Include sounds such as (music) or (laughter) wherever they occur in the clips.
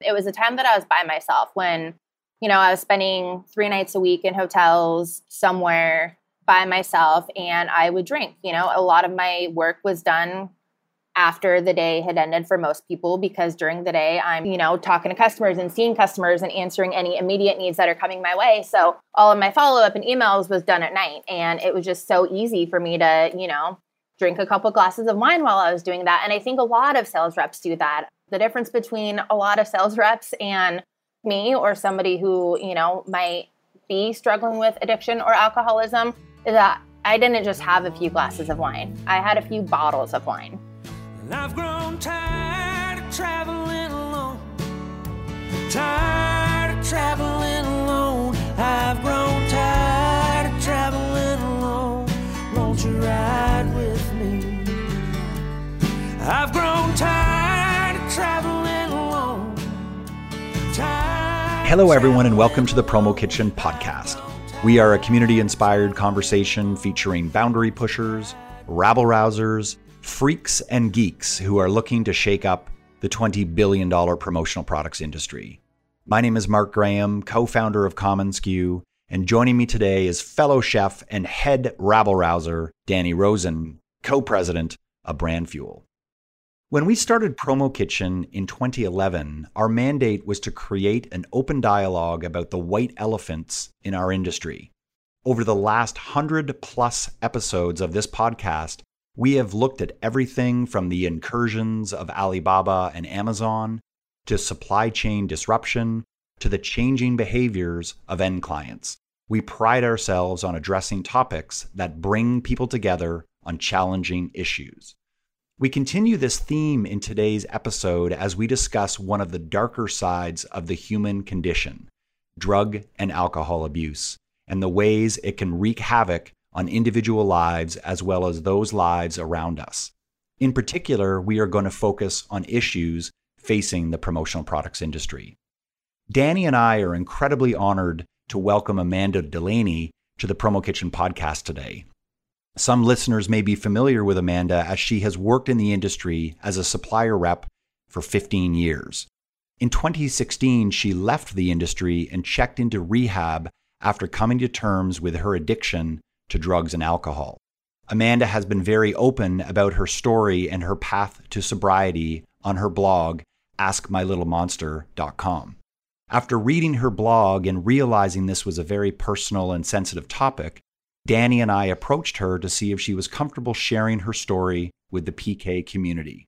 It was a time that I was by myself when, you know, I was spending three nights a week in hotels somewhere by myself and I would drink. You know, a lot of my work was done after the day had ended for most people because during the day I'm, you know, talking to customers and seeing customers and answering any immediate needs that are coming my way. So all of my follow up and emails was done at night. And it was just so easy for me to, you know, drink a couple glasses of wine while I was doing that. And I think a lot of sales reps do that. The difference between a lot of sales reps and me or somebody who, you know, might be struggling with addiction or alcoholism is that I didn't just have a few glasses of wine. I had a few bottles of wine. And I've grown tired of traveling alone. Tired of traveling alone. I've grown tired of traveling alone. Won't you ride with me? I've grown tired Hello, everyone, and welcome to the Promo Kitchen podcast. We are a community inspired conversation featuring boundary pushers, rabble rousers, freaks and geeks who are looking to shake up the $20 billion promotional products industry. My name is Mark Graham, co founder of commonsku, and joining me today is fellow chef and head rabble rouser Danny Rosen, co president of Brand Fuel. When we started Promo Kitchen in 2011, our mandate was to create an open dialogue about the white elephants in our industry. Over the last 100 plus episodes of this podcast, we have looked at everything from the incursions of Alibaba and Amazon to supply chain disruption to the changing behaviors of end clients. We pride ourselves on addressing topics that bring people together on challenging issues. We continue this theme in today's episode as we discuss one of the darker sides of the human condition drug and alcohol abuse, and the ways it can wreak havoc on individual lives as well as those lives around us. In particular, we are going to focus on issues facing the promotional products industry. Danny and I are incredibly honored to welcome Amanda Delaney to the Promo Kitchen podcast today. Some listeners may be familiar with Amanda as she has worked in the industry as a supplier rep for 15 years. In 2016, she left the industry and checked into rehab after coming to terms with her addiction to drugs and alcohol. Amanda has been very open about her story and her path to sobriety on her blog, askmylittlemonster.com. After reading her blog and realizing this was a very personal and sensitive topic, Danny and I approached her to see if she was comfortable sharing her story with the PK community.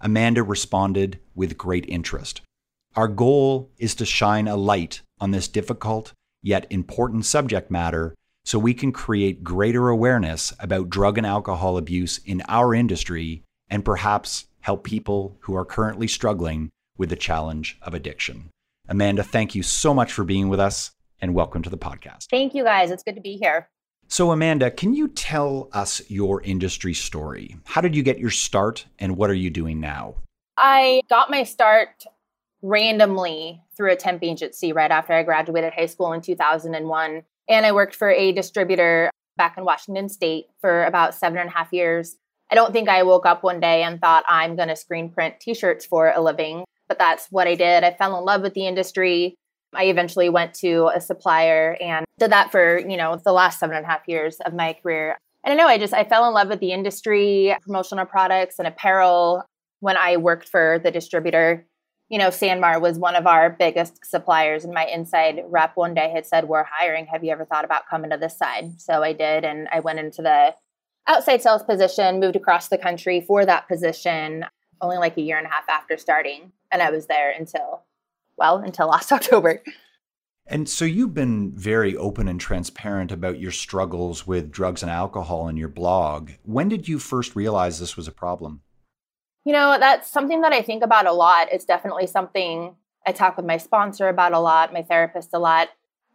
Amanda responded with great interest. Our goal is to shine a light on this difficult yet important subject matter so we can create greater awareness about drug and alcohol abuse in our industry and perhaps help people who are currently struggling with the challenge of addiction. Amanda, thank you so much for being with us and welcome to the podcast. Thank you, guys. It's good to be here. So, Amanda, can you tell us your industry story? How did you get your start and what are you doing now? I got my start randomly through a temp agency right after I graduated high school in 2001. And I worked for a distributor back in Washington State for about seven and a half years. I don't think I woke up one day and thought I'm going to screen print t shirts for a living, but that's what I did. I fell in love with the industry. I eventually went to a supplier and did that for, you know, the last seven and a half years of my career. And I know I just, I fell in love with the industry, promotional products and apparel when I worked for the distributor you know, Sanmar was one of our biggest suppliers, and my inside rep one day had said, We're hiring. Have you ever thought about coming to this side? So I did, and I went into the outside sales position, moved across the country for that position only like a year and a half after starting. And I was there until, well, until last (laughs) October. And so you've been very open and transparent about your struggles with drugs and alcohol in your blog. When did you first realize this was a problem? You know, that's something that I think about a lot. It's definitely something I talk with my sponsor about a lot, my therapist a lot.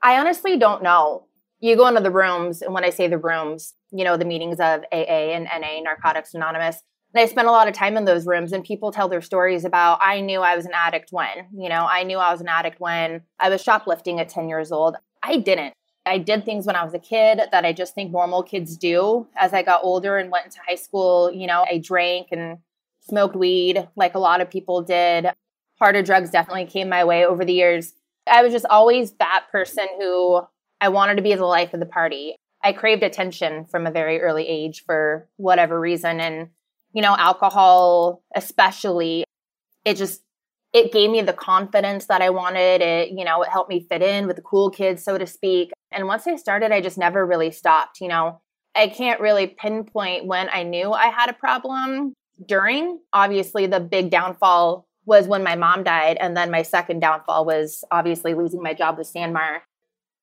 I honestly don't know. You go into the rooms, and when I say the rooms, you know, the meetings of AA and NA, Narcotics Anonymous, and I spent a lot of time in those rooms, and people tell their stories about, I knew I was an addict when, you know, I knew I was an addict when I was shoplifting at 10 years old. I didn't. I did things when I was a kid that I just think normal kids do. As I got older and went into high school, you know, I drank and smoked weed like a lot of people did. harder drugs definitely came my way over the years. I was just always that person who I wanted to be the life of the party. I craved attention from a very early age for whatever reason. And, you know, alcohol, especially, it just, it gave me the confidence that I wanted. It, you know, it helped me fit in with the cool kids, so to speak. And once I started, I just never really stopped. You know, I can't really pinpoint when I knew I had a problem during. Obviously, the big downfall was when my mom died. And then my second downfall was obviously losing my job with Sanmar.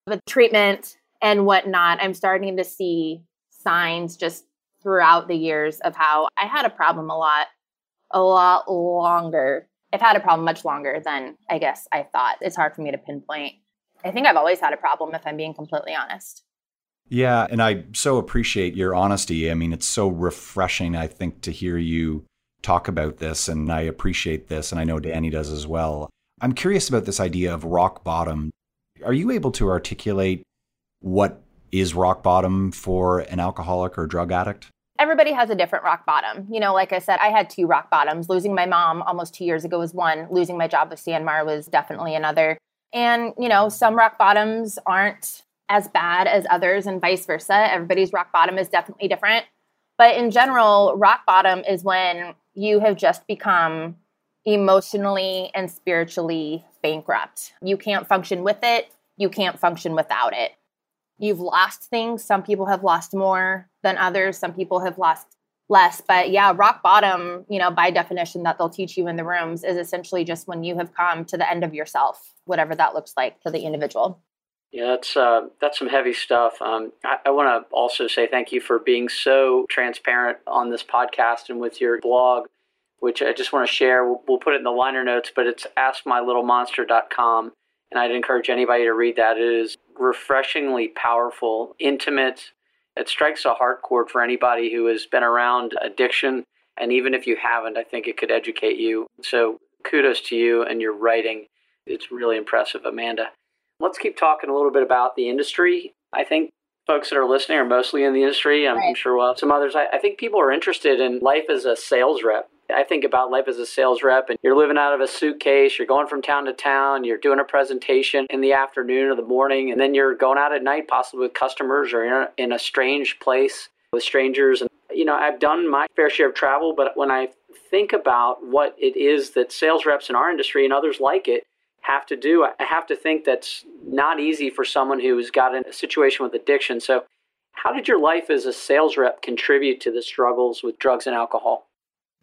With treatment and whatnot, I'm starting to see signs just throughout the years of how I had a problem a lot, a lot longer. I've had a problem much longer than I guess I thought. It's hard for me to pinpoint. I think I've always had a problem if I'm being completely honest. Yeah, and I so appreciate your honesty. I mean, it's so refreshing, I think, to hear you talk about this, and I appreciate this, and I know Danny does as well. I'm curious about this idea of rock bottom. Are you able to articulate what is rock bottom for an alcoholic or drug addict? Everybody has a different rock bottom. You know, like I said, I had two rock bottoms. Losing my mom almost two years ago was one, losing my job with Sanmar was definitely another. And, you know, some rock bottoms aren't as bad as others, and vice versa. Everybody's rock bottom is definitely different. But in general, rock bottom is when you have just become emotionally and spiritually bankrupt. You can't function with it, you can't function without it. You've lost things. Some people have lost more than others, some people have lost less. But yeah, rock bottom, you know, by definition, that they'll teach you in the rooms is essentially just when you have come to the end of yourself, whatever that looks like for the individual. Yeah, that's uh, that's some heavy stuff. Um, I, I want to also say thank you for being so transparent on this podcast and with your blog, which I just want to share. We'll, we'll put it in the liner notes, but it's askmylittlemonster.com, and I'd encourage anybody to read that. It is refreshingly powerful, intimate. It strikes a hard chord for anybody who has been around addiction, and even if you haven't, I think it could educate you. So kudos to you and your writing. It's really impressive, Amanda. Let's keep talking a little bit about the industry. I think folks that are listening are mostly in the industry. I'm, right. sure we'll have some others. I, I think people are interested in life as a sales rep. I think about life as a sales rep, and you're living out of a suitcase, you're going from town to town, you're doing a presentation in the afternoon or the morning, and then you're going out at night, possibly with customers or in a, in strange place with strangers. And, you know, I've done my fair share of travel, but when I think about what it is that sales reps in our industry and others like it, have to do. I have to think that's not easy for someone who's got a situation with addiction. So, how did your life as a sales rep contribute to the struggles with drugs and alcohol?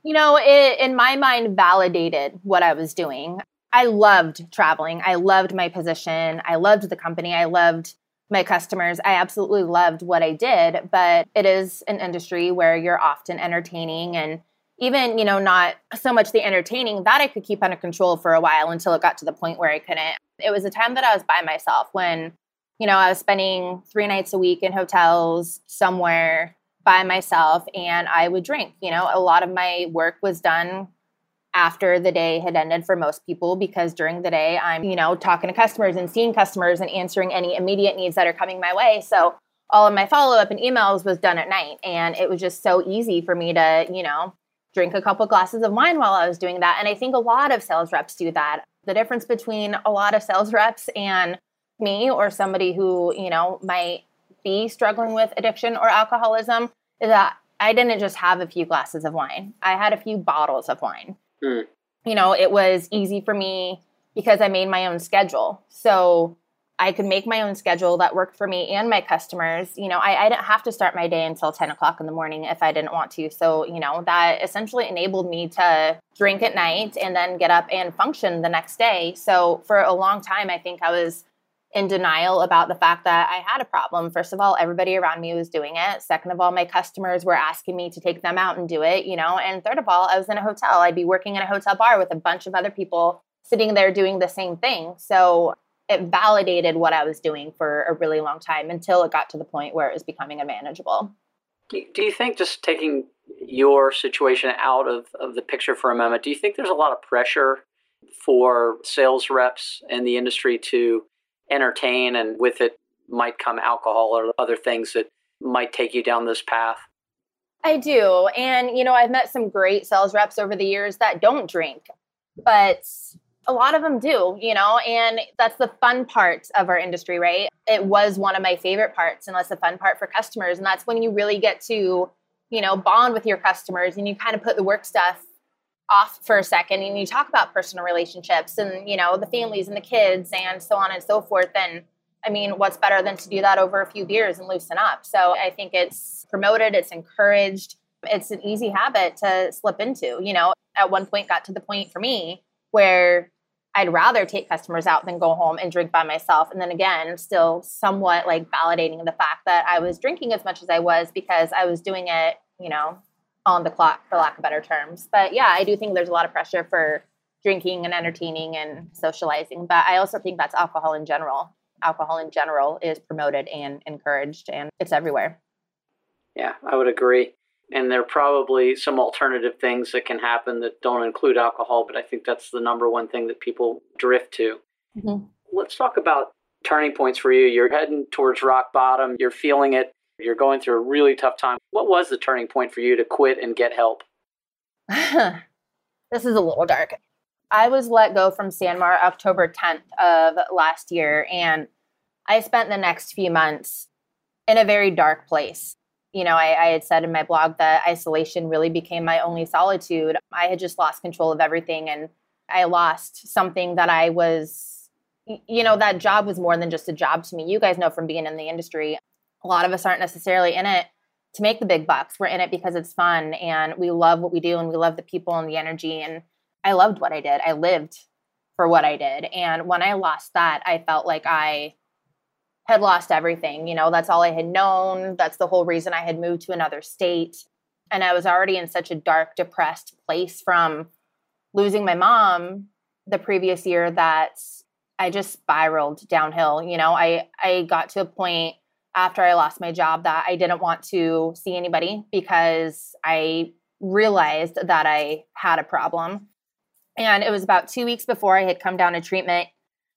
You know, it, in my mind, validated what I was doing. I loved traveling. I loved my position. I loved the company. I loved my customers. I absolutely loved what I did, but it is an industry where you're often entertaining and even you know not so much the entertaining that i could keep under control for a while until it got to the point where i couldn't it was a time that i was by myself when you know i was spending three nights a week in hotels somewhere by myself and i would drink you know a lot of my work was done after the day had ended for most people because during the day i'm you know talking to customers and seeing customers and answering any immediate needs that are coming my way so all of my follow up and emails was done at night and it was just so easy for me to you know drink a couple glasses of wine while I was doing that. And I think a lot of sales reps do that. The difference between a lot of sales reps and me or somebody who, you know, might be struggling with addiction or alcoholism is that I didn't just have a few glasses of wine. I had a few bottles of wine. Mm. You know, it was easy for me because I made my own schedule. So I could make my own schedule that worked for me and my customers. You know, I, I didn't have to start my day until 10 o'clock in the morning if I didn't want to. So, you know, that essentially enabled me to drink at night and then get up and function the next day. So, for a long time, I think I was in denial about the fact that I had a problem. First of all, everybody around me was doing it. Second of all, my customers were asking me to take them out and do it, you know. And third of all, I was in a hotel. I'd be working in a hotel bar with a bunch of other people sitting there doing the same thing. So it validated what I was doing for a really long time until it got to the point where it was becoming unmanageable. Do you think just taking your situation out of, of the picture for a moment, do you think there's a lot of pressure for sales reps in the industry to entertain and with it might come alcohol or other things that might take you down this path? I do. And, you know, I've met some great sales reps over the years that don't drink, but A lot of them do, you know, and that's the fun part of our industry, right? It was one of my favorite parts, and that's the fun part for customers. And that's when you really get to, you know, bond with your customers and you kind of put the work stuff off for a second and you talk about personal relationships and, you know, the families and the kids and so on and so forth. And I mean, what's better than to do that over a few beers and loosen up? So I think it's promoted, it's encouraged. It's an easy habit to slip into. You know, at one point got to the point for me where I'd rather take customers out than go home and drink by myself. And then again, still somewhat like validating the fact that I was drinking as much as I was because I was doing it, you know, on the clock, for lack of better terms. But yeah, I do think there's a lot of pressure for drinking and entertaining and socializing. But I also think that's alcohol in general. Alcohol in general is promoted and encouraged, and it's everywhere. Yeah, I would agree and there are probably some alternative things that can happen that don't include alcohol but i think that's the number one thing that people drift to mm-hmm. let's talk about turning points for you you're heading towards rock bottom you're feeling it you're going through a really tough time what was the turning point for you to quit and get help (laughs) this is a little dark i was let go from sanmar october 10th of last year and i spent the next few months in a very dark place you know, I, I, had said in my blog that isolation really became my only solitude. I had just lost control of everything and I lost something that I was, you know, that job was more than just a job to me. You guys know from being in the industry, a lot of us aren't necessarily in it to make the big bucks. We're in it because it's fun and we love what we do and we love the people and the energy. And I loved what I did. I lived for what I did. And when I lost that, I felt like I had lost everything. You know, that's all I had known. That's the whole reason I had moved to another state. And I was already in such a dark, depressed place from losing my mom the previous year that I just spiraled downhill. You know, I, I got to a point after I lost my job that I didn't want to see anybody because I realized that I had a problem. And it was about two weeks before I had come down to treatment.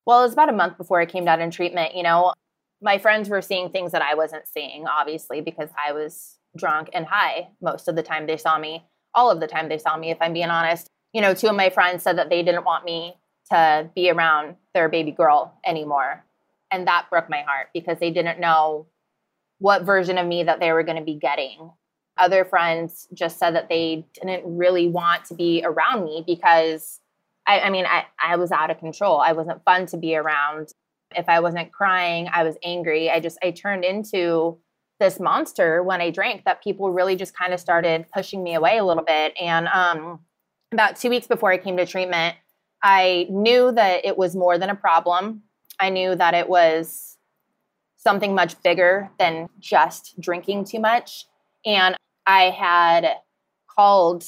Well, it was about a month before I came down in treatment. You know, my friends were seeing things that I wasn't seeing, obviously, because I was drunk and high most of the time they saw me, all of the time they saw me, if I'm being honest. You know, two of my friends said that they didn't want me to be around their baby girl anymore. And that broke my heart because they didn't know what version of me that they were going to be getting. Other friends just said that they didn't really want to be around me because I, I mean, I, I was out of control. I wasn't fun to be around. If I wasn't crying, I was angry. I just, I turned into this monster when I drank that people really just kind of started pushing me away a little bit. And um, about two weeks before I came to treatment, I knew that it was more than a problem. I knew that it was something much bigger than just drinking too much. And I had called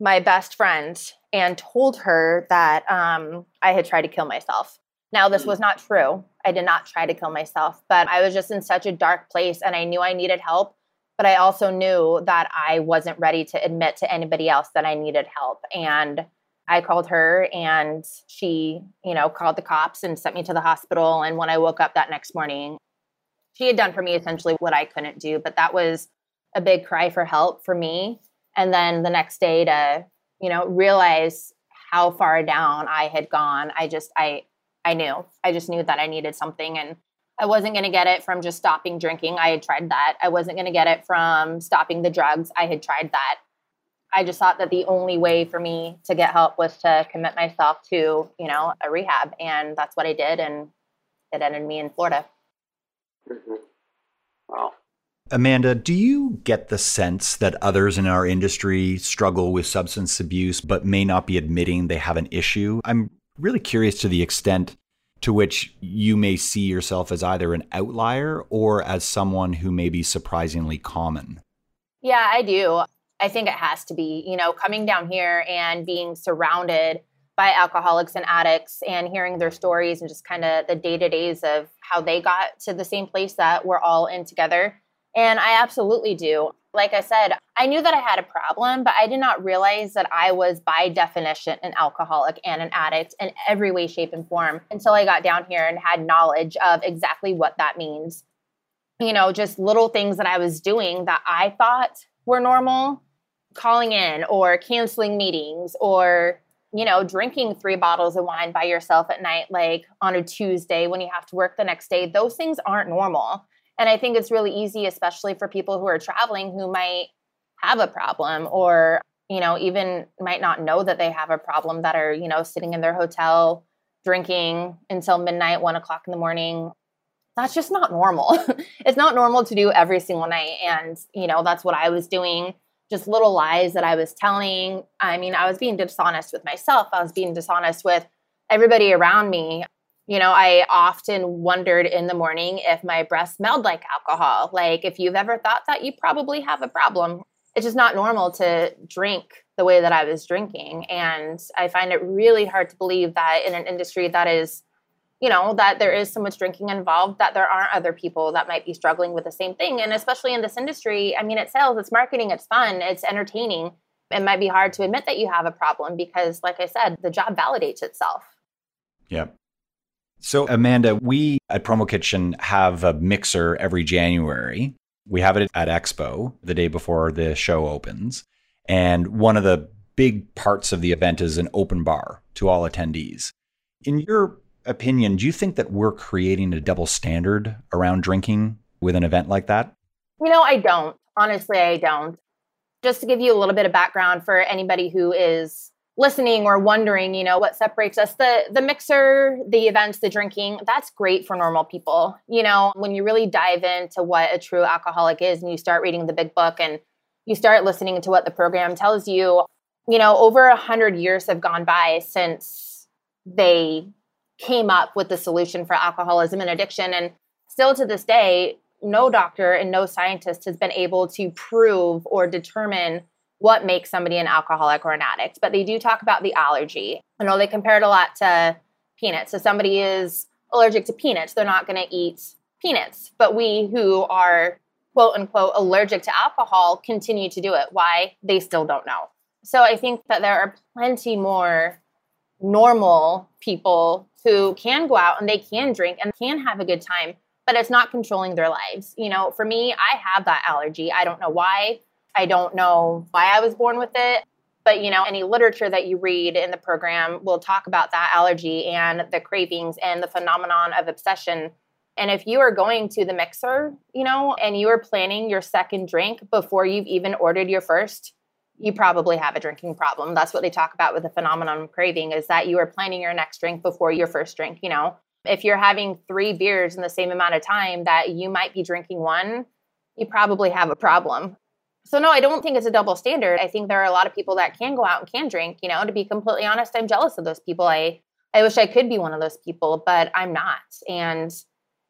my best friend and told her that um, I had tried to kill myself. Now, this was not true. I did not try to kill myself, but I was just in such a dark place and I knew I needed help. But I also knew that I wasn't ready to admit to anybody else that I needed help. And I called her and she, you know, called the cops and sent me to the hospital. And when I woke up that next morning, she had done for me essentially what I couldn't do. But that was a big cry for help for me. And then the next day to, you know, realize how far down I had gone, I just, I, I knew. I just knew that I needed something and I wasn't going to get it from just stopping drinking. I had tried that. I wasn't going to get it from stopping the drugs. I had tried that. I just thought that the only way for me to get help was to commit myself to, you know, a rehab. And that's what I did. And it ended me in Florida. Mm-hmm. Wow. Amanda, do you get the sense that others in our industry struggle with substance abuse but may not be admitting they have an issue? I'm really curious to the extent to which you may see yourself as either an outlier or as someone who may be surprisingly common. Yeah, I do. I think it has to be, you know, coming down here and being surrounded by alcoholics and addicts and hearing their stories and just kind of the day to days of how they got to the same place that we're all in together. And I absolutely do like I said, I knew that I had a problem, but I did not realize that I was, by definition, an alcoholic and an addict in every way, shape, and form until I got down here and had knowledge of exactly what that means. You know, just little things that I was doing that I thought were normal, calling in or canceling meetings or you know, drinking three bottles of wine by yourself at night, like on a Tuesday when you have to work the next day, those things aren't normal. And I think it's really easy, especially for people who are traveling who might have a problem or, you know, even might not know that they have a problem that are, you know, sitting in their hotel drinking until midnight, one o'clock in the morning. That's just not normal. (laughs) it's not normal to do every single night. And, you know, that's what I was doing just little lies that I was telling. I mean, I was being dishonest with myself. I was being dishonest with everybody around me. You know, I often wondered in the morning if my breath smelled like alcohol. Like, if you've ever thought that, you probably have a problem. It's just not normal to drink the way that I was drinking. And I find it really hard to believe that in an industry that is you know that there is so much drinking involved that there aren't other people that might be struggling with the same thing. And especially in this industry i mean it sells it's marketing it's fun it's entertaining. It might be hard to admit that you have a problem because like i said the job validates itself. Yeah. So amanda we at promo kitchen have a mixer every january. We have it at expo the day before the show opens. And one of the big parts of the event is an open bar to all attendees. In your opinion, do you think that we're creating a double standard around drinking with an event like that? You know, I don't. Honestly, I don't. Just to give you a little bit of background for anybody who is listening or wondering, you know, what separates us, the the mixer, the events, the drinking, that's great for normal people. You know, when you really dive into what a true alcoholic is and you start reading the big book and you start listening to what the program tells you, you know, over a hundred years have gone by since they came up with the solution for alcoholism and addiction. And still to this day, no doctor and no scientist has been able to prove or determine what makes somebody an alcoholic or an addict. But they do talk about the allergy. I know they compare it a lot to peanuts. So somebody is allergic to peanuts, they're not going to eat peanuts. But we who are quote unquote allergic to alcohol continue to do it. Why? They still don't know. So I think that there are plenty more normal people who can go out and they can drink and can have a good time, but it's not controlling their lives. You know, for me, I have that allergy. I don't know why. I don't know why I was born with it. But, you know, any literature that you read in the program will talk about that allergy and the cravings and the phenomenon of obsession. And if you are going to the mixer, you know, and you are planning your second drink before you've even ordered your first, you probably have a drinking problem. That's what they talk about with the phenomenon of craving is that you are planning your next drink before your first drink, you know. If you're having 3 beers in the same amount of time that you might be drinking one, you probably have a problem. So no, I don't think it's a double standard. I think there are a lot of people that can go out and can drink, you know, to be completely honest, I'm jealous of those people. I I wish I could be one of those people, but I'm not. And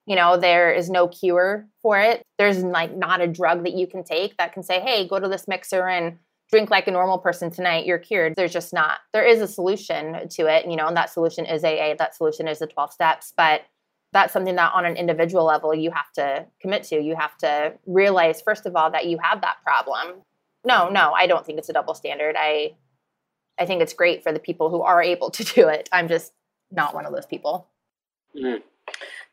you know, there is no cure for it. There's like not a drug that you can take that can say, "Hey, go to this mixer and drink like a normal person tonight, you're cured. There's just not. There is a solution to it, you know, and that solution is AA, that solution is the 12 steps, but that's something that on an individual level you have to commit to. You have to realize first of all that you have that problem. No, no, I don't think it's a double standard. I I think it's great for the people who are able to do it. I'm just not one of those people. Mm.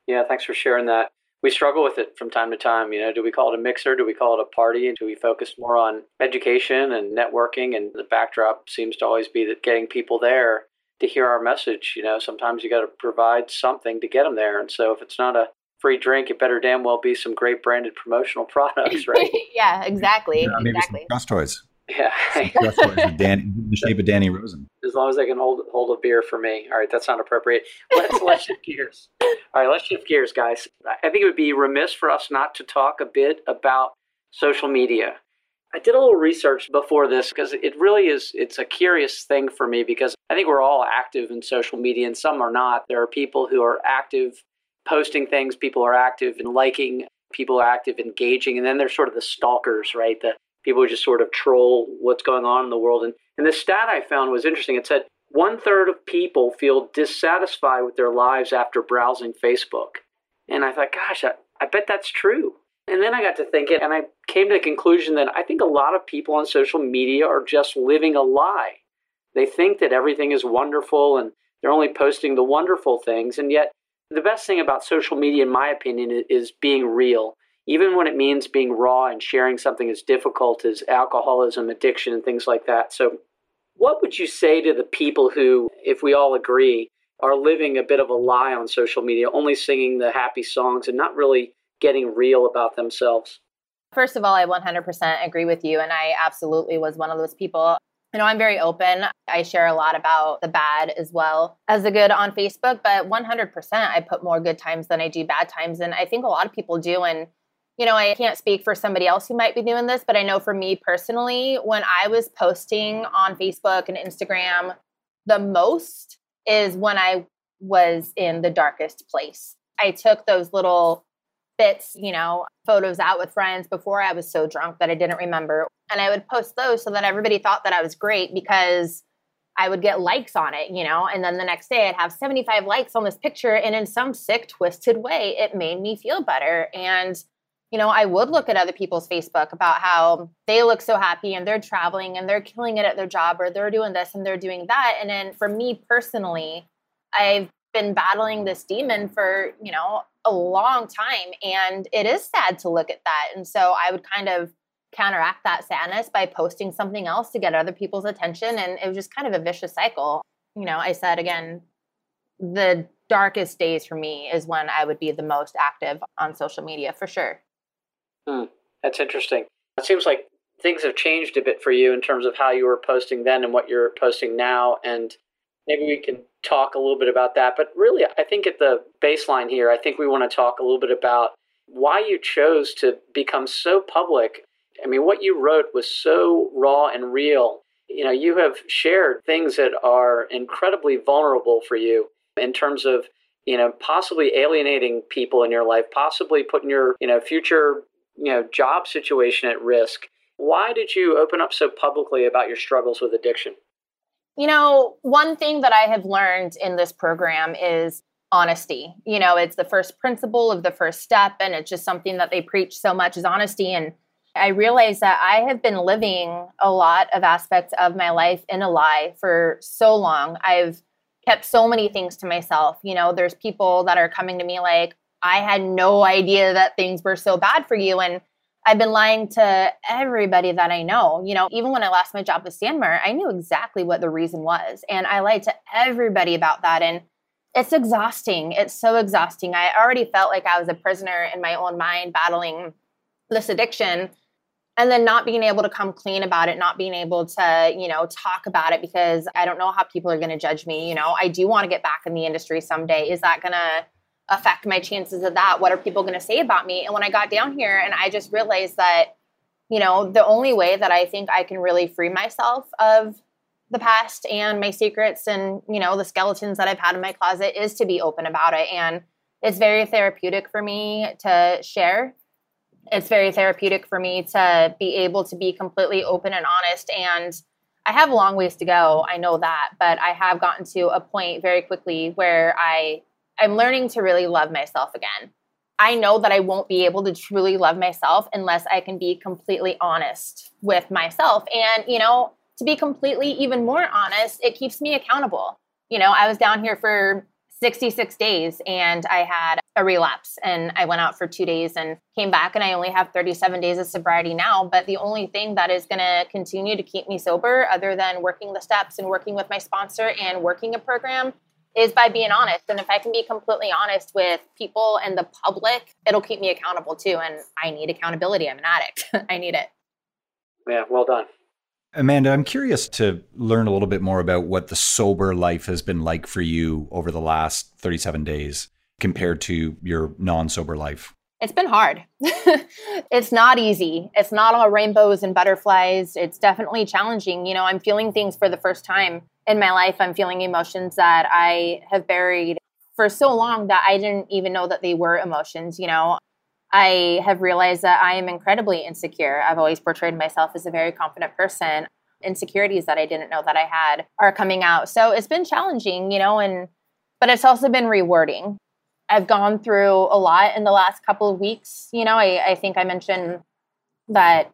Yeah, thanks for sharing that we struggle with it from time to time. You know, do we call it a mixer? Do we call it a party? Do we focus more on education and networking? And the backdrop seems to always be that getting people there to hear our message. You know, sometimes you got to provide something to get them there. And so if it's not a free drink, it better damn well be some great branded promotional (laughs) products, right? (laughs) yeah, exactly. Yeah, exactly. Maybe toys. Yeah. (laughs) The shape of Danny Rosen. As long as they can hold hold a beer for me. All right, that's not appropriate. Let's let's shift gears. All right, let's shift gears, guys. I think it would be remiss for us not to talk a bit about social media. I did a little research before this because it really is it's a curious thing for me because I think we're all active in social media and some are not. There are people who are active posting things, people are active in liking, people are active engaging, and then there's sort of the stalkers, right? The people just sort of troll what's going on in the world. And, and the stat I found was interesting. It said one third of people feel dissatisfied with their lives after browsing Facebook. And I thought, gosh, I, I bet that's true. And then I got to thinking, and I came to the conclusion that I think a lot of people on social media are just living a lie. They think that everything is wonderful and they're only posting the wonderful things. And yet, the best thing about social media, in my opinion, is being real even when it means being raw and sharing something as difficult as alcoholism, addiction, and things like that. So What would you say to the people who, if we all agree, are living a bit of a lie on social media, only singing the happy songs and not really getting real about themselves? First of all, I 100% agree with you. And I absolutely was one of those people. You know, I'm very open. I share a lot about the bad as well as the good on Facebook, but 100% I put more good times than I do bad times. And I think a lot of people do. And, you know, I can't speak for somebody else who might be doing this, but I know for me personally, when I was posting on Facebook and Instagram the most is when I was in the darkest place. I took those little bits, you know, photos out with friends before I was so drunk that I didn't remember. And I would post those so that everybody thought that I was great because I would get likes on it, you know, and then the next day I'd have 75 likes on this picture. And in some sick, twisted way, it made me feel better. And, you know, I would look at other people's Facebook about how they look so happy and they're traveling and they're killing it at their job or they're doing this and they're doing that. And then for me personally, I've been battling this demon for, you know, a long time. And it is sad to look at that. And so I would kind of counteract that sadness by posting something else to get other people's attention. And it was just kind of a vicious cycle. You know, I said again, the darkest days for me is when I would be the most active on social media for sure. Hmm, that's interesting. It seems like things have changed a bit for you in terms of how you were posting then and what you're posting now. And maybe we can talk a little bit about that. But really, I think at the baseline here, I think we want to talk a little bit about why you chose to become so public. I mean, what you wrote was so raw and real. You know, you have shared things that are incredibly vulnerable for you in terms of, you know, possibly alienating people in your life, possibly putting your, you know, future, you know, job situation at risk. Why did you open up so publicly about your struggles with addiction? You know, one thing that I have learned in this program is honesty. You know, it's the first principle of the first step, and it's just something that they preach so much is honesty. And I realized that I have been living a lot of aspects of my life in a lie for so long. I've kept so many things to myself. You know, there's people that are coming to me like, I had no idea that things were so bad for you. And I've been lying to everybody that I know. You know, even when I lost my job with Sanmar, I knew exactly what the reason was. And I lied to everybody about that. And it's exhausting. It's so exhausting. I already felt like I was a prisoner in my own mind battling this addiction and then not being able to come clean about it, not being able to, you know, talk about it because I don't know how people are going to judge me. You know, I do want to get back in the industry someday. Is that going to affect my chances of that? What are people going to say about me? And when I got down here and I just realized that, you know, the only way that I think I can really free myself of the past and my secrets and, you know, the skeletons that I've had in my closet is to be open about it. And it's very therapeutic for me to share. It's very therapeutic for me to be able to be completely open and honest. And I have a long ways to go. I know that. But I have gotten to a point very quickly where I I'm learning to really love myself again. I know that I won't be able to truly love myself unless I can be completely honest with myself. And, you know, to be completely even more honest, it keeps me accountable. You know, I was down here for 66 days and I had a relapse and I went out for two days and came back and I only have 37 days of sobriety now. But the only thing that is going to continue to keep me sober, other than working the steps and working with my sponsor and working a program, is by being honest. And if I can be completely honest with people and the public, it'll keep me accountable too. And I need accountability. I'm an addict. (laughs) I need it. Yeah, well done. Amanda, I'm curious to learn a little bit more about what the sober life has been like for you over the last 37 days compared to your non sober life. It's been hard. (laughs) it's not easy. It's not all rainbows and butterflies. It's definitely challenging. You know, I'm feeling things for the first time in my life, I'm feeling emotions that I have buried for so long that I didn't even know that they were emotions. You know, I have realized that I am incredibly insecure. I've always portrayed myself as a very confident person. Insecurities that I didn't know that I had are coming out. So it's been challenging, you know, and but it's also been rewarding. I've gone through a lot in the last couple of weeks. You know, I, I think I mentioned that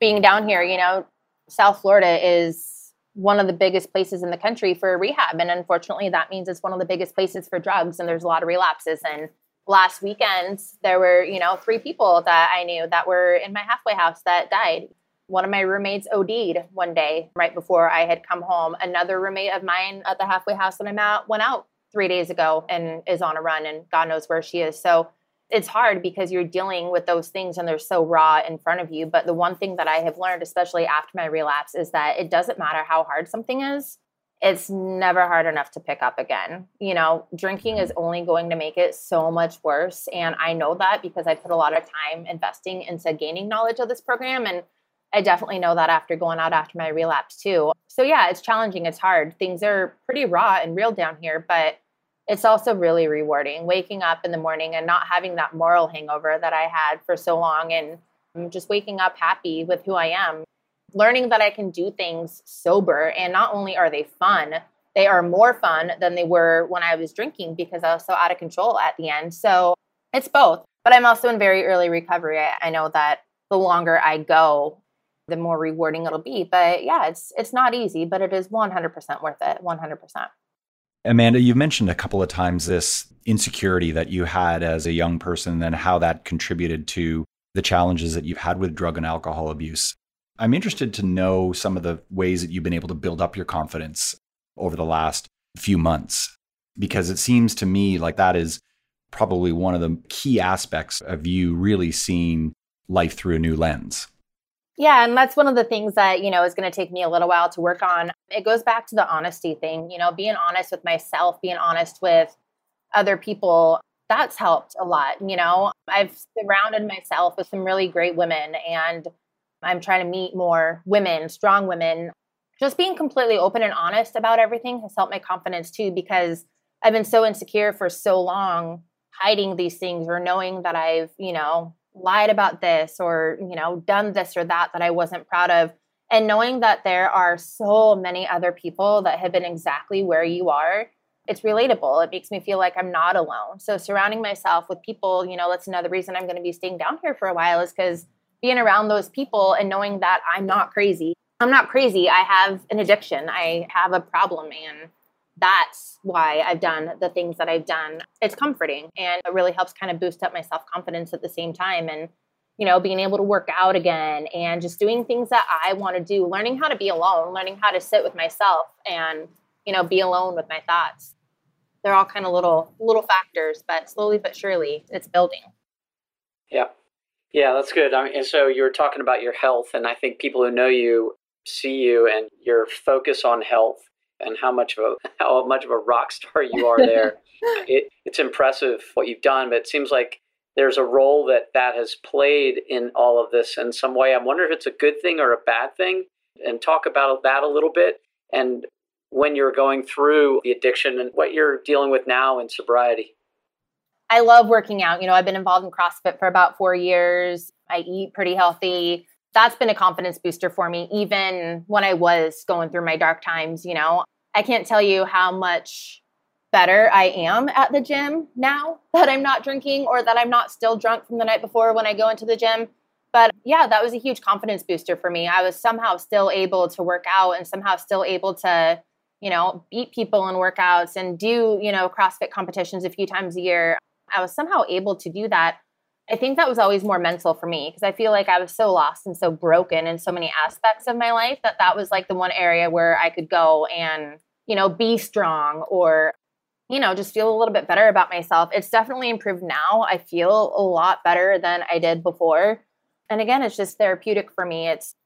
being down here, you know, South Florida is one of the biggest places in the country for rehab. And unfortunately, that means it's one of the biggest places for drugs, and there's a lot of relapses. And last weekend, there were, you know, three people that I knew that were in my halfway house that died. One of my roommates OD'd one day right before I had come home. Another roommate of mine at the halfway house that I'm at went out three days ago and is on a run, and God knows where she is. So it's hard because you're dealing with those things and they're so raw in front of you. But the one thing that I have learned, especially after my relapse, is that it doesn't matter how hard something is, it's never hard enough to pick up again. You know, drinking is mm-hmm. only going to make it so much worse. And I know that because I put a lot of time investing into gaining knowledge of this program. And I definitely know that after going out after my relapse too. So, yeah, it's challenging. It's hard. Things are pretty raw and real down here, but it's also really rewarding waking up in the morning and not having that moral hangover that I had for so long and just waking up happy with who I am. Learning that I can do things sober and not only are they fun, they are more fun than they were when I was drinking because I was so out of control at the end. So it's both. But I'm also in very early recovery. I, I know that the longer I go, the more rewarding it'll be. But yeah, it's it's not easy, but it is 100% worth it. 100%. Amanda, you've mentioned a couple of times this insecurity that you had as a young person and how that contributed to the challenges that you've had with drug and alcohol abuse. I'm interested to know some of the ways that you've been able to build up your confidence over the last few months, because it seems to me like that is probably one of the key aspects of you really seeing life through a new lens. Yeah, and that's one of the things that, you know, is going to take me a little while to work on. It goes back to the honesty thing, you know, being honest with myself, being honest with other people. That's helped a lot, you know. I've surrounded myself with some really great women and I'm trying to meet more women, strong women. Just being completely open and honest about everything has helped my confidence too because I've been so insecure for so long hiding these things or knowing that I've, you know, lied about this or you know done this or that that i wasn't proud of. And knowing that there are so many other people that have been exactly where you are it's relatable. It makes me feel like i'm not alone. So surrounding myself with people you know that's another reason i'm going to be staying down here for a while is because being around those people and knowing that i'm not crazy i'm not crazy. I have an addiction. I have a problem and that's why I've done the things that I've done. It's comforting and it really helps kind of boost up my self confidence at the same time. And, you know, being able to work out again and just doing things that I want to do, learning how to be alone, learning how to sit with myself and, you know, be alone with my thoughts. They're all kind of little little factors, but slowly but surely it's building. Yeah. Yeah, that's good. I mean, and so you're talking about your health, and I think people who know you see you and your focus on health and how much of a (laughs) how much of a rock star you are there. (laughs) it, it's impressive what you've done, but it seems like there's a role that that has played in all of this in some way. I wonder if it's a good thing or a bad thing, and talk about that a little bit. And when you're going through the addiction and what you're dealing with now in sobriety. I love working out. You know, I've been involved in CrossFit for about four years. I eat pretty healthy. That's been a confidence booster for me, even when I was going through my dark times. You know, I can't tell you how much better I am at the gym now (laughs) that I'm not drinking or that I'm not still drunk from the night before when I go into the gym. But yeah, that was a huge confidence booster for me. I was somehow still able to work out and somehow still able to, you know, beat people in workouts and do, you know, CrossFit competitions a few times a year. I was somehow able to do that I think that was always more mental for me because I feel like I was so lost and so broken in so many aspects of my life that that was like the one area where I could go and, you know, be strong or, you know, just feel a little bit better about myself. It's definitely improved now. I feel a lot better than I did before. And again, it's just therapeutic for me. It's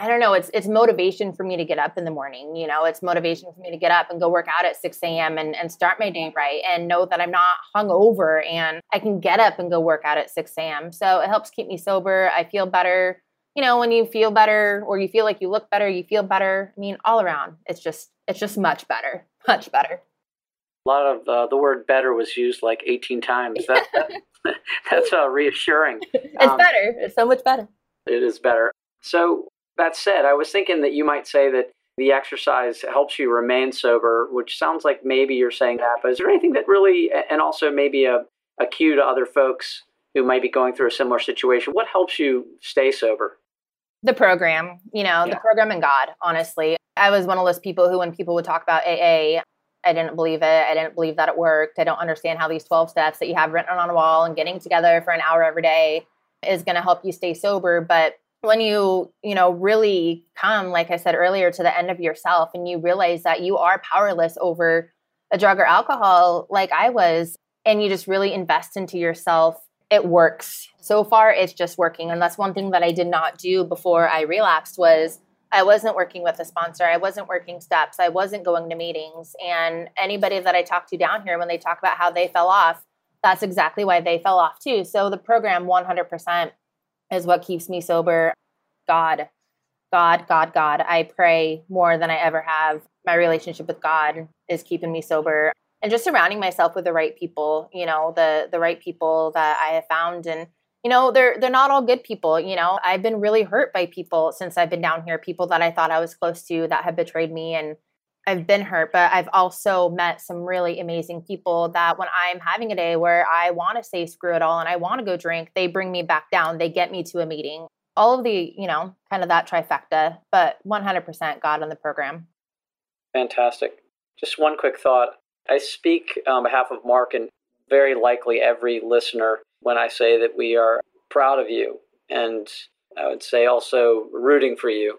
I don't know, it's it's motivation for me to get up in the morning. You know, it's motivation for me to get up and go work out at 6 a.m. and, and start my day right and know that I'm not hungover and I can get up and go work out at 6 a.m. So it helps keep me sober. I feel better. You know, when you feel better or you feel like you look better, you feel better. I mean, all around, it's just it's just much better, (laughs) much better. A lot of uh, the word "better" was used like 18 times. That, that (laughs) that's uh, reassuring. (laughs) It's um, better. It's so much better. It is better. So that said, I was thinking that you might say that the exercise helps you remain sober, which sounds like maybe you're saying that. But is there anything that really, and also maybe a, a cue to other folks who might be going through a similar situation? What helps you stay sober? The program, you know, yeah. the program and God, honestly. I was one of those people who, when people would talk about AA, I didn't believe it. I didn't believe that it worked. I don't understand how these 12 steps that you have written on a wall and getting together for an hour every day is going to help you stay sober. But when you, you know, really come, like I said earlier, to the end of yourself and you realize that you are powerless over a drug or alcohol, like I was, and you just really invest into yourself, it works. So far, it's just working. And that's one thing that I did not do before I relapsed was I wasn't working with a sponsor. I wasn't working steps. I wasn't going to meetings. And anybody that I talk to down here, when they talk about how they fell off, that's exactly why they fell off too. So the program 100% is what keeps me sober. God, God, God, God. I pray more than I ever have. My relationship with God is keeping me sober and just surrounding myself with the right people, you know, the the right people that I have found and you know, they're they're not all good people, you know. I've been really hurt by people since I've been down here, people that I thought I was close to that have betrayed me and I've been hurt, but I've also met some really amazing people that when I'm having a day where I want to say screw it all and I want to go drink, they bring me back down. They get me to a meeting. All of the, you know, kind of that trifecta, but 100% God on the program. Fantastic. Just one quick thought. I speak on behalf of Mark and very likely every listener when I say that we are proud of you and I would say also rooting for you.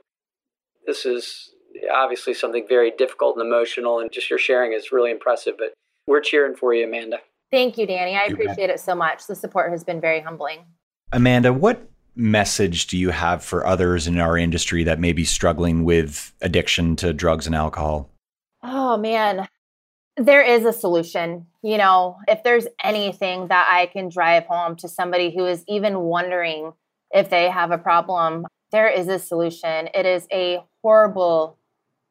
This is obviously something very difficult and emotional, and just your sharing is really impressive. But we're cheering for you, Amanda. Thank you, Danny. I appreciate it so much. The support has been very humbling. Amanda, what message do you have for others in our industry that may be struggling with addiction to drugs and alcohol? Oh, man. There is a solution. You know, if there's anything that I can drive home to somebody who is even wondering if they have a problem, there is a solution. It is a horrible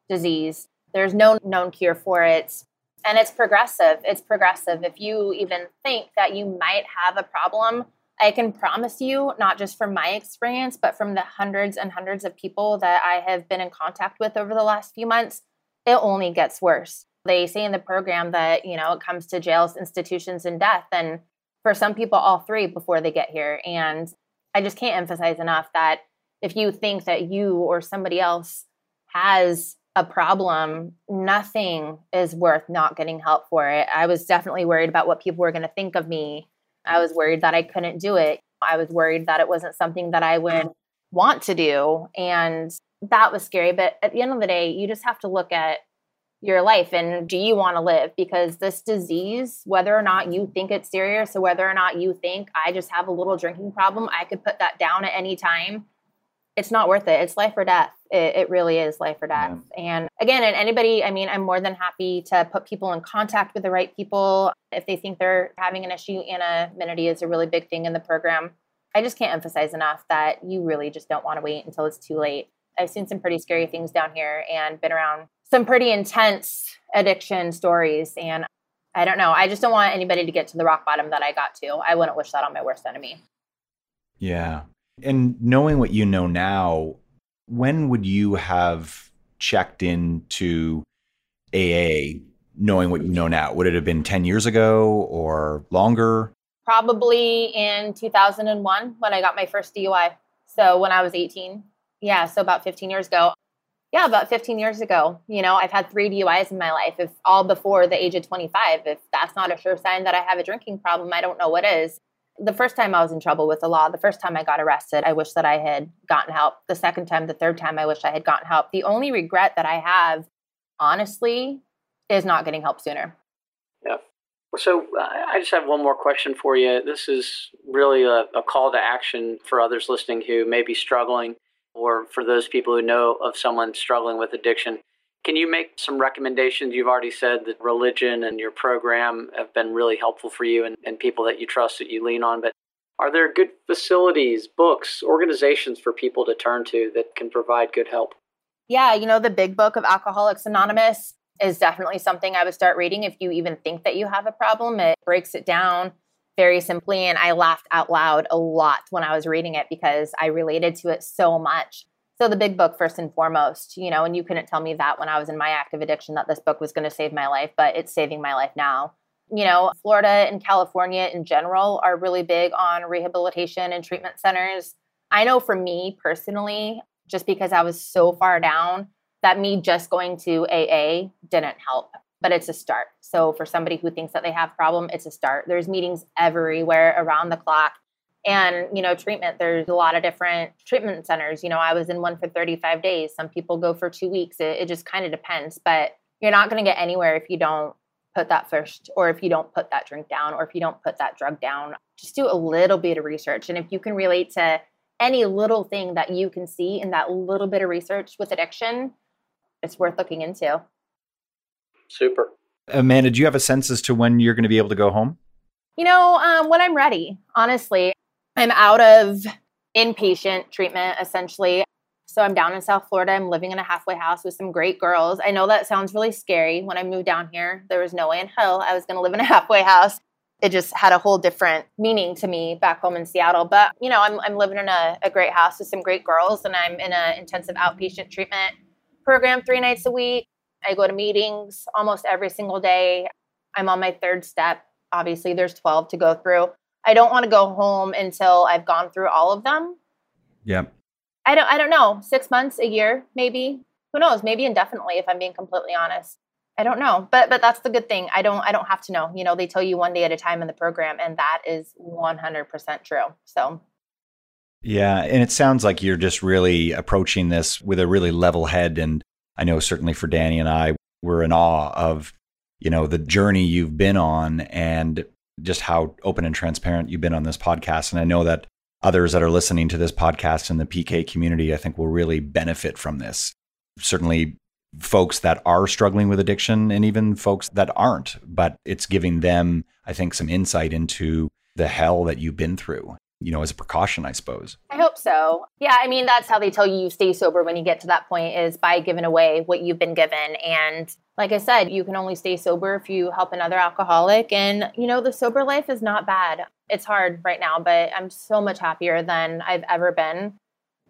disease. There's no known cure for it. And it's progressive. It's progressive. If you even think that you might have a problem, I can promise you, not just from my experience, but from the hundreds and hundreds of people that I have been in contact with over the last few months, it only gets worse. They say in the program that, you know, it comes to jails, institutions, and death. And for some people, all three before they get here. And I just can't emphasize enough that if you think that you or somebody else has a problem, nothing is worth not getting help for it. I was definitely worried about what people were going to think of me. I was worried that I couldn't do it. I was worried that it wasn't something that I would want to do. And that was scary. But at the end of the day, you just have to look at your life and do you want to live? Because this disease, whether or not you think it's serious or whether or not you think I just have a little drinking problem, I could put that down at any time it's not worth it. It's life or death. It, it really is life or death. Yeah. And again, and anybody, I mean, I'm more than happy to put people in contact with the right people if they think they're having an issue. Anonymity is a really big thing in the program. I just can't emphasize enough that you really just don't want to wait until it's too late. I've seen some pretty scary things down here and been around some pretty intense addiction stories. And I don't know. I just don't want anybody to get to the rock bottom that I got to. I wouldn't wish that on my worst enemy. Yeah. And knowing what you know now, when would you have checked into AA knowing what you know now? Would it have been 10 years ago or longer? Probably in 2001 when I got my first DUI. So when I was 18. Yeah, so about 15 years ago. Yeah, about 15 years ago. You know, I've had three DUIs in my life, if all before the age of 25. If that's not a sure sign that I have a drinking problem, I don't know what is. The first time I was in trouble with the law, the first time I got arrested, I wish that I had gotten help. The second time, the third time, I wish I had gotten help. The only regret that I have, honestly, is not getting help sooner. Yeah. So uh, I just have one more question for you. This is really a, a call to action for others listening who may be struggling, or for those people who know of someone struggling with addiction. Can you make some recommendations? You've already said that religion and your program have been really helpful for you and, and people that you trust that you lean on. But are there good facilities, books, organizations for people to turn to that can provide good help? Yeah, you know, the big book of Alcoholics Anonymous is definitely something I would start reading if you even think that you have a problem. It breaks it down very simply. And I laughed out loud a lot when I was reading it because I related to it so much. So the big book first and foremost, you know, and you couldn't tell me that when I was in my active addiction that this book was going to save my life, but it's saving my life now. You know, Florida and California in general are really big on rehabilitation and treatment centers. I know for me personally, just because I was so far down, that me just going to AA didn't help, but it's a start. So for somebody who thinks that they have a problem, it's a start. There's meetings everywhere around the clock And, you know, treatment, there's a lot of different treatment centers. You know, I was in one for 35 days. Some people go for two weeks. It, it just kind of depends. But you're not going to get anywhere if you don't put that first, or if you don't put that drink down, or if you don't put that drug down. Just do a little bit of research. And if you can relate to any little thing that you can see in that little bit of research with addiction, it's worth looking into. Super. Amanda, do you have a sense as to when you're going to be able to go home? You know, um, when I'm ready, honestly, I'm out of inpatient treatment essentially. So I'm down in South Florida. I'm living in a halfway house with some great girls. I know that sounds really scary. When I moved down here, there was no way in hell I was going to live in a (laughs) halfway house. It just had a whole different meaning to me back home in Seattle. But, you know, I'm, I'm living in a, a great house with some great girls, and I'm in an intensive outpatient treatment program three nights a week. I go to meetings almost every single day. I'm on my third step. Obviously, there's 12 to go through. I don't want to go home until I've gone through all of them. Yep. I don't I don't know. 6 months, a year, maybe. Who knows? Maybe indefinitely if I'm being completely honest. I don't know. But but that's the good thing. I don't I don't have to know. You know, they tell you one day at a time in the program and that is 100% true. So yeah, and it sounds like you're just really approaching this with a really level head and I know certainly for Danny and I we're in awe of you know the journey you've been on and just how open and transparent you've been on this podcast and I know that others that are listening to this podcast in the PK community I think will really benefit from this. Certainly folks that are struggling with addiction and even folks that aren't, but it's giving them I think some insight into the hell that you've been through you know, as a precaution, I suppose. I hope so. Yeah, I mean, that's how they tell you you stay sober when you get to that point is by giving away what you've been given. And like I said, you can only stay sober if you help another alcoholic. And, you know, the sober life is not bad. It's hard right now, but I'm so much happier than I've ever been.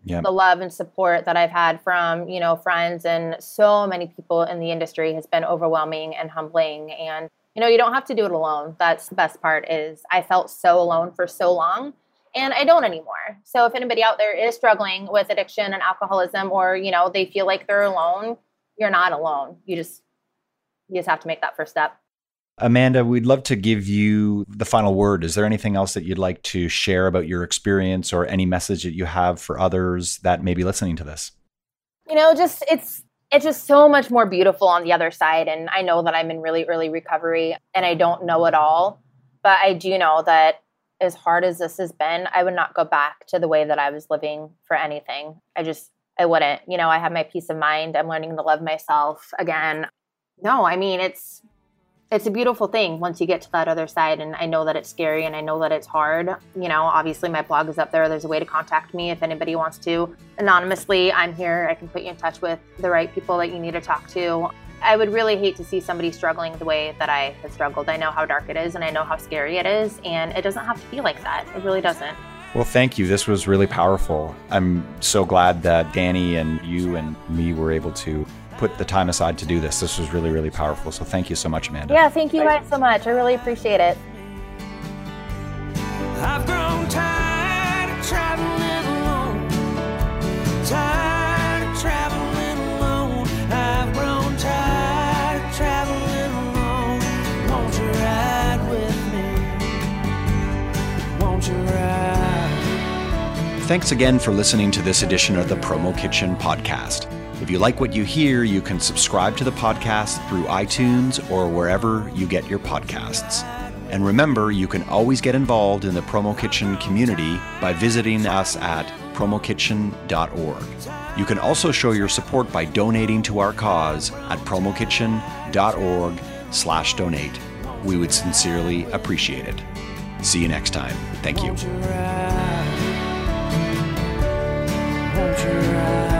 Yeah. The love and support that I've had from, you know, friends and so many people in the industry has been overwhelming and humbling. And, you know, you don't have to do it alone. That's the best part is I felt so alone for so long and I don't anymore. So if anybody out there is struggling with addiction and alcoholism or, you know, they feel like they're alone, you're not alone. You just you just have to make that first step. Amanda, we'd love to give you the final word. Is there anything else that you'd like to share about your experience or any message that you have for others that may be listening to this? You know, just it's it's just so much more beautiful on the other side and I know that I'm in really early recovery and I don't know it all, but I do know that as hard as this has been, I would not go back to the way that I was living for anything. I just, I wouldn't. You know, I have my peace of mind. I'm learning to love myself again. No, I mean, it's, it's a beautiful thing once you get to that other side. And I know that it's scary and I know that it's hard. You know, obviously my blog is up there. There's a way to contact me if anybody wants to anonymously. I'm here. I can put you in touch with the right people that you need to talk to. I would really hate to see somebody struggling the way that I have struggled. I know how dark it is and I know how scary it is, and it doesn't have to be like that. It really doesn't. Well, thank you. This was really powerful. I'm so glad that Danny and you and me were able to put the time aside to do this. This was really, really powerful. So thank you so much, Amanda. Yeah, thank you guys so much. I really appreciate it. Thanks again for listening to this edition of the Promo Kitchen podcast. If you like what you hear, you can subscribe to the podcast through iTunes or wherever you get your podcasts. And remember, you can always get involved in the Promo Kitchen community by visiting us at promokitchen.org. You can also show your support by donating to our cause at promokitchen.org slash donate. We would sincerely appreciate it. See you next time. Thank you your eyes.